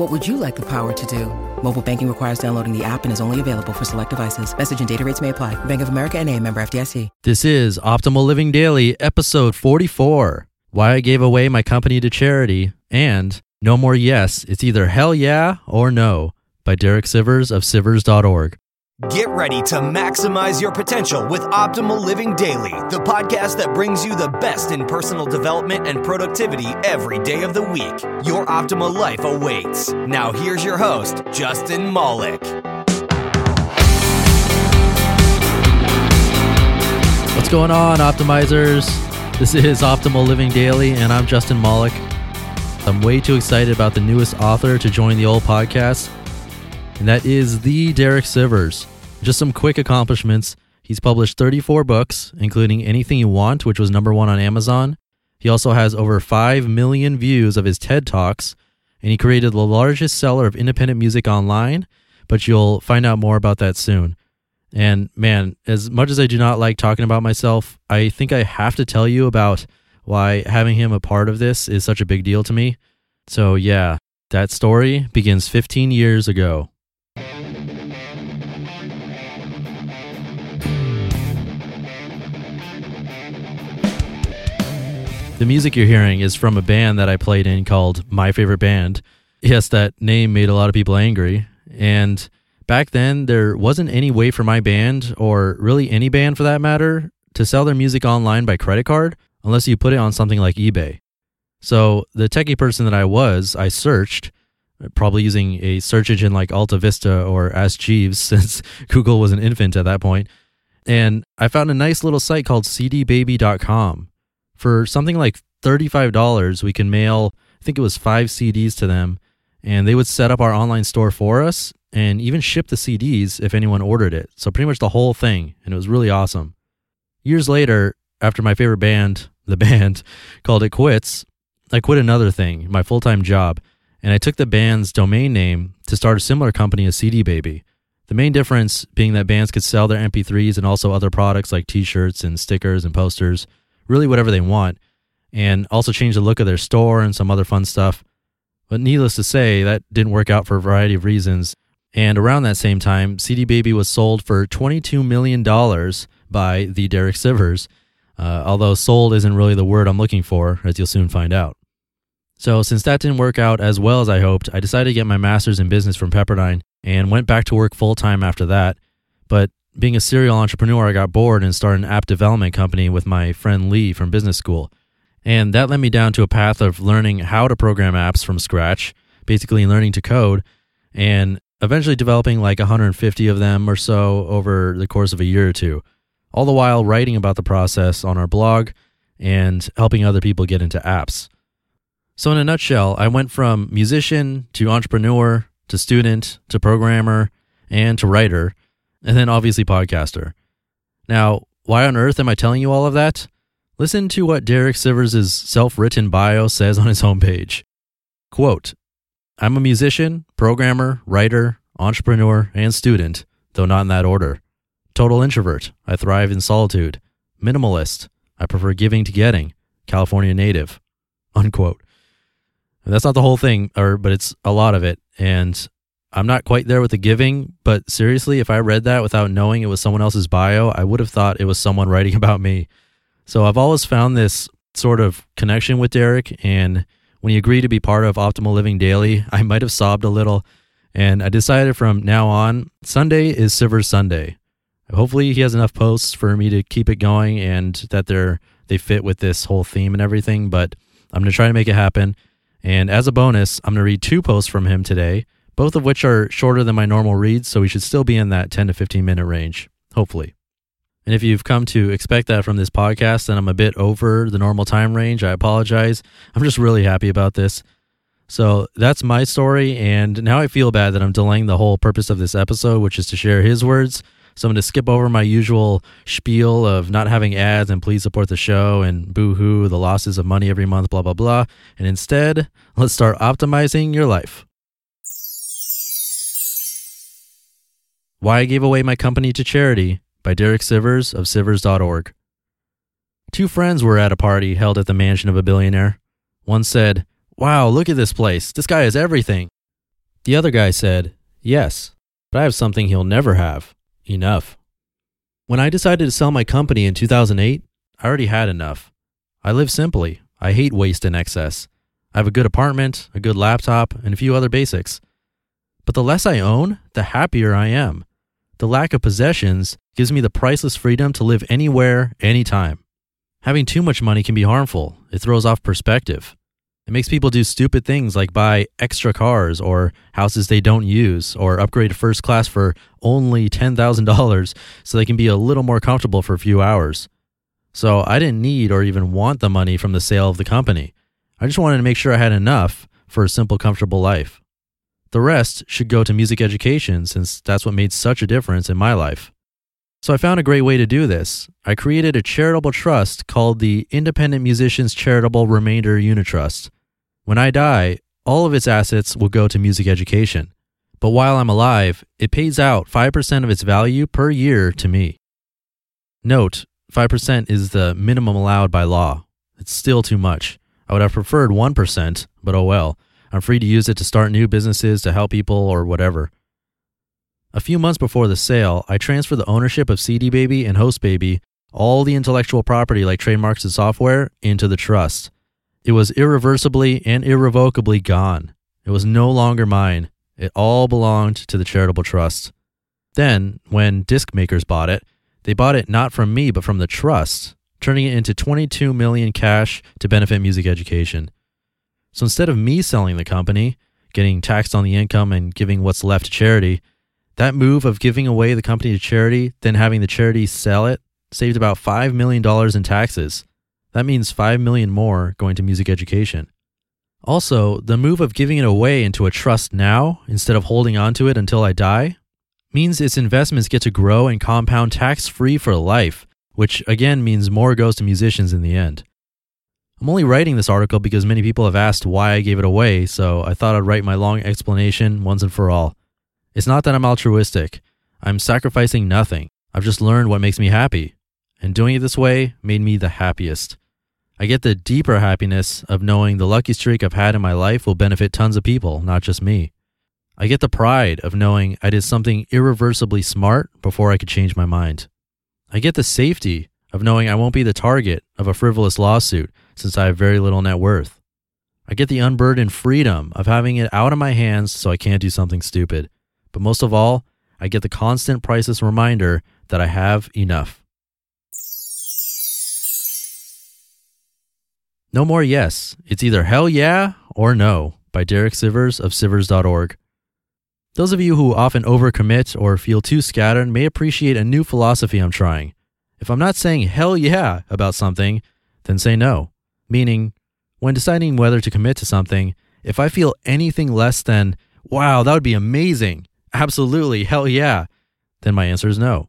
What would you like the power to do? Mobile banking requires downloading the app and is only available for select devices. Message and data rates may apply. Bank of America and a member FDIC. This is Optimal Living Daily, episode 44 Why I Gave Away My Company to Charity, and No More Yes, It's Either Hell Yeah or No by Derek Sivers of Sivers.org. Get ready to maximize your potential with Optimal Living Daily, the podcast that brings you the best in personal development and productivity every day of the week. Your optimal life awaits. Now, here's your host, Justin Malik. What's going on, Optimizers? This is Optimal Living Daily, and I'm Justin Malik. I'm way too excited about the newest author to join the old podcast, and that is the Derek Sivers. Just some quick accomplishments. He's published 34 books, including Anything You Want, which was number one on Amazon. He also has over 5 million views of his TED Talks, and he created the largest seller of independent music online, but you'll find out more about that soon. And man, as much as I do not like talking about myself, I think I have to tell you about why having him a part of this is such a big deal to me. So, yeah, that story begins 15 years ago. The music you're hearing is from a band that I played in called My Favorite Band. Yes, that name made a lot of people angry. And back then, there wasn't any way for my band, or really any band for that matter, to sell their music online by credit card unless you put it on something like eBay. So, the techie person that I was, I searched, probably using a search engine like Alta Vista or Ask Jeeves, since Google was an infant at that point. And I found a nice little site called cdbaby.com for something like $35, we can mail, I think it was five CDs to them, and they would set up our online store for us and even ship the CDs if anyone ordered it. So, pretty much the whole thing, and it was really awesome. Years later, after my favorite band, the band, called it quits, I quit another thing, my full time job, and I took the band's domain name to start a similar company as CD Baby. The main difference being that bands could sell their MP3s and also other products like t shirts and stickers and posters really whatever they want, and also change the look of their store and some other fun stuff. But needless to say, that didn't work out for a variety of reasons. And around that same time, CD Baby was sold for $22 million by the Derek Sivers, uh, although sold isn't really the word I'm looking for, as you'll soon find out. So, since that didn't work out as well as I hoped, I decided to get my master's in business from Pepperdine and went back to work full time after that. But being a serial entrepreneur, I got bored and started an app development company with my friend Lee from business school. And that led me down to a path of learning how to program apps from scratch, basically learning to code, and eventually developing like 150 of them or so over the course of a year or two, all the while writing about the process on our blog and helping other people get into apps. So, in a nutshell, I went from musician to entrepreneur to student to programmer and to writer and then obviously podcaster. Now, why on earth am I telling you all of that? Listen to what Derek Sivers' self written bio says on his homepage. Quote I'm a musician, programmer, writer, entrepreneur, and student, though not in that order. Total introvert. I thrive in solitude. Minimalist. I prefer giving to getting. California native. Unquote. And that's not the whole thing, or but it's a lot of it. And I'm not quite there with the giving, but seriously, if I read that without knowing it was someone else's bio, I would have thought it was someone writing about me. So I've always found this sort of connection with Derek. And when he agreed to be part of Optimal Living Daily, I might have sobbed a little. And I decided from now on, Sunday is Sivers Sunday. Hopefully, he has enough posts for me to keep it going and that they're they fit with this whole theme and everything. But I'm gonna try to make it happen. And as a bonus, I'm gonna read two posts from him today, both of which are shorter than my normal reads, so we should still be in that 10 to 15 minute range, hopefully. And if you've come to expect that from this podcast, then I'm a bit over the normal time range. I apologize. I'm just really happy about this. So that's my story. And now I feel bad that I'm delaying the whole purpose of this episode, which is to share his words. So I'm going to skip over my usual spiel of not having ads and please support the show and boo hoo, the losses of money every month, blah, blah, blah. And instead, let's start optimizing your life. Why I gave away my company to charity by Derek Sivers of Sivers.org. Two friends were at a party held at the mansion of a billionaire. One said, Wow, look at this place. This guy has everything. The other guy said, Yes, but I have something he'll never have enough. When I decided to sell my company in 2008, I already had enough. I live simply. I hate waste and excess. I have a good apartment, a good laptop, and a few other basics. But the less I own, the happier I am. The lack of possessions gives me the priceless freedom to live anywhere, anytime. Having too much money can be harmful. It throws off perspective. It makes people do stupid things like buy extra cars or houses they don't use or upgrade to first class for only $10,000 so they can be a little more comfortable for a few hours. So I didn't need or even want the money from the sale of the company. I just wanted to make sure I had enough for a simple, comfortable life. The rest should go to music education since that's what made such a difference in my life. So I found a great way to do this. I created a charitable trust called the Independent Musicians Charitable Remainder Unitrust. When I die, all of its assets will go to music education. But while I'm alive, it pays out 5% of its value per year to me. Note, 5% is the minimum allowed by law. It's still too much. I would have preferred 1%, but oh well. I'm free to use it to start new businesses, to help people, or whatever. A few months before the sale, I transferred the ownership of CD Baby and Host Baby, all the intellectual property like trademarks and software, into the trust. It was irreversibly and irrevocably gone. It was no longer mine. It all belonged to the charitable trust. Then, when disc makers bought it, they bought it not from me but from the trust, turning it into 22 million cash to benefit music education. So instead of me selling the company, getting taxed on the income and giving what's left to charity, that move of giving away the company to charity, then having the charity sell it, saved about $5 million in taxes. That means 5 million more going to music education. Also, the move of giving it away into a trust now instead of holding onto it until I die means its investments get to grow and compound tax free for life, which again means more goes to musicians in the end. I'm only writing this article because many people have asked why I gave it away, so I thought I'd write my long explanation once and for all. It's not that I'm altruistic. I'm sacrificing nothing. I've just learned what makes me happy. And doing it this way made me the happiest. I get the deeper happiness of knowing the lucky streak I've had in my life will benefit tons of people, not just me. I get the pride of knowing I did something irreversibly smart before I could change my mind. I get the safety of knowing I won't be the target of a frivolous lawsuit since I have very little net worth. I get the unburdened freedom of having it out of my hands so I can't do something stupid. But most of all, I get the constant priceless reminder that I have enough. No more yes. It's either hell yeah or no by Derek Sivers of Sivers.org. Those of you who often overcommit or feel too scattered may appreciate a new philosophy I'm trying. If I'm not saying hell yeah about something, then say no. Meaning, when deciding whether to commit to something, if I feel anything less than, wow, that would be amazing, absolutely, hell yeah, then my answer is no.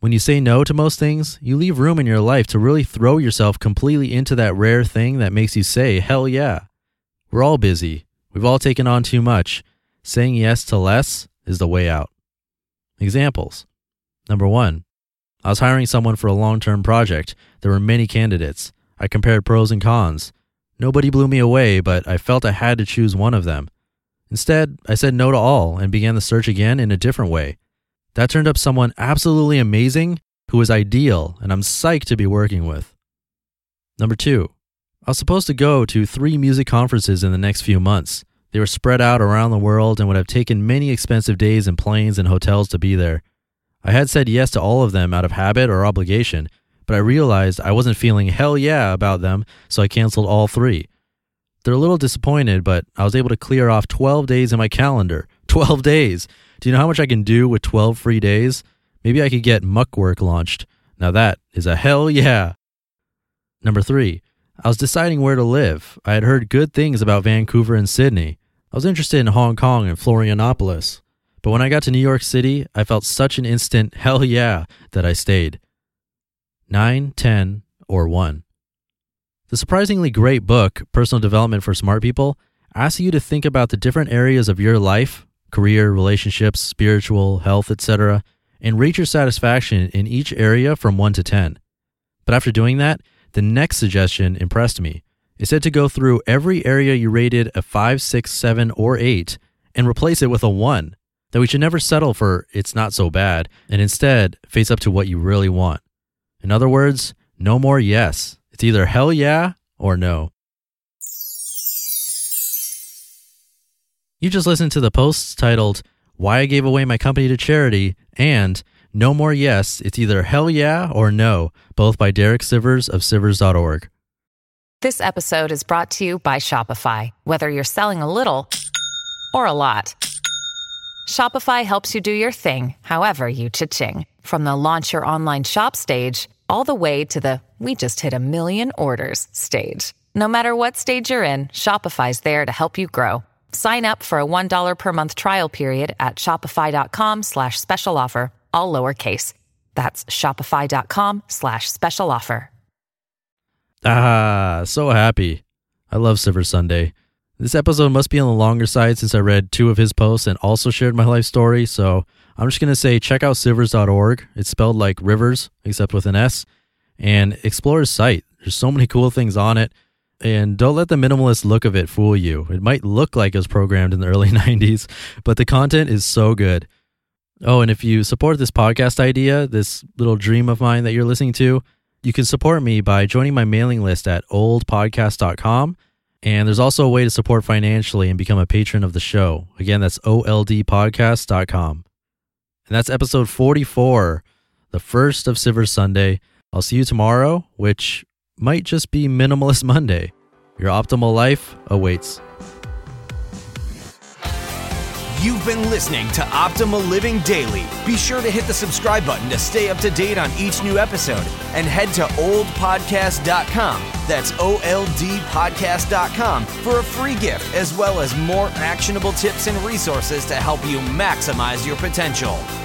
When you say no to most things, you leave room in your life to really throw yourself completely into that rare thing that makes you say, hell yeah. We're all busy. We've all taken on too much. Saying yes to less is the way out. Examples. Number one, I was hiring someone for a long term project. There were many candidates. I compared pros and cons. Nobody blew me away, but I felt I had to choose one of them. Instead, I said no to all and began the search again in a different way. That turned up someone absolutely amazing who was ideal and I'm psyched to be working with. Number two, I was supposed to go to three music conferences in the next few months. They were spread out around the world and would have taken many expensive days and planes and hotels to be there. I had said yes to all of them out of habit or obligation, but I realized I wasn't feeling hell yeah about them, so I canceled all three. They're a little disappointed, but I was able to clear off 12 days in my calendar. 12 days! Do you know how much I can do with 12 free days? Maybe I could get Muckwork launched. Now that is a hell yeah! Number three, I was deciding where to live. I had heard good things about Vancouver and Sydney. I was interested in Hong Kong and Florianopolis. But when I got to New York City, I felt such an instant hell yeah that I stayed. 9, 10, or 1. The surprisingly great book, Personal Development for Smart People, asks you to think about the different areas of your life career, relationships, spiritual, health, etc. and rate your satisfaction in each area from 1 to 10. But after doing that, the next suggestion impressed me. It said to go through every area you rated a 5, 6, 7, or 8 and replace it with a 1. That we should never settle for it's not so bad and instead face up to what you really want. In other words, no more yes. It's either hell yeah or no. You just listened to the posts titled Why I Gave Away My Company to Charity and No More Yes, It's Either Hell Yeah or No, both by Derek Sivers of Sivers.org. This episode is brought to you by Shopify. Whether you're selling a little or a lot, Shopify helps you do your thing, however you cha-ching. From the launch your online shop stage, all the way to the we just hit a million orders stage. No matter what stage you're in, Shopify's there to help you grow. Sign up for a $1 per month trial period at shopify.com slash special offer, all lowercase. That's shopify.com slash special offer. Ah, so happy. I love Sivers Sunday. This episode must be on the longer side since I read two of his posts and also shared my life story, so I'm just going to say check out sivers.org. It's spelled like rivers, except with an S, and explore his site. There's so many cool things on it. And don't let the minimalist look of it fool you. It might look like it was programmed in the early 90s, but the content is so good. Oh, and if you support this podcast idea, this little dream of mine that you're listening to, you can support me by joining my mailing list at oldpodcast.com. And there's also a way to support financially and become a patron of the show. Again, that's oldpodcast.com. And that's episode 44, the first of Sivers Sunday. I'll see you tomorrow, which might just be Minimalist Monday. Your optimal life awaits. You've been listening to Optimal Living Daily. Be sure to hit the subscribe button to stay up to date on each new episode and head to oldpodcast.com. That's O L D podcast.com for a free gift as well as more actionable tips and resources to help you maximize your potential.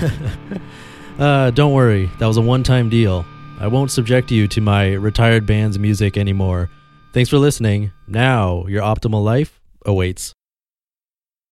uh, don't worry, that was a one time deal. I won't subject you to my retired band's music anymore. Thanks for listening. Now, your optimal life awaits.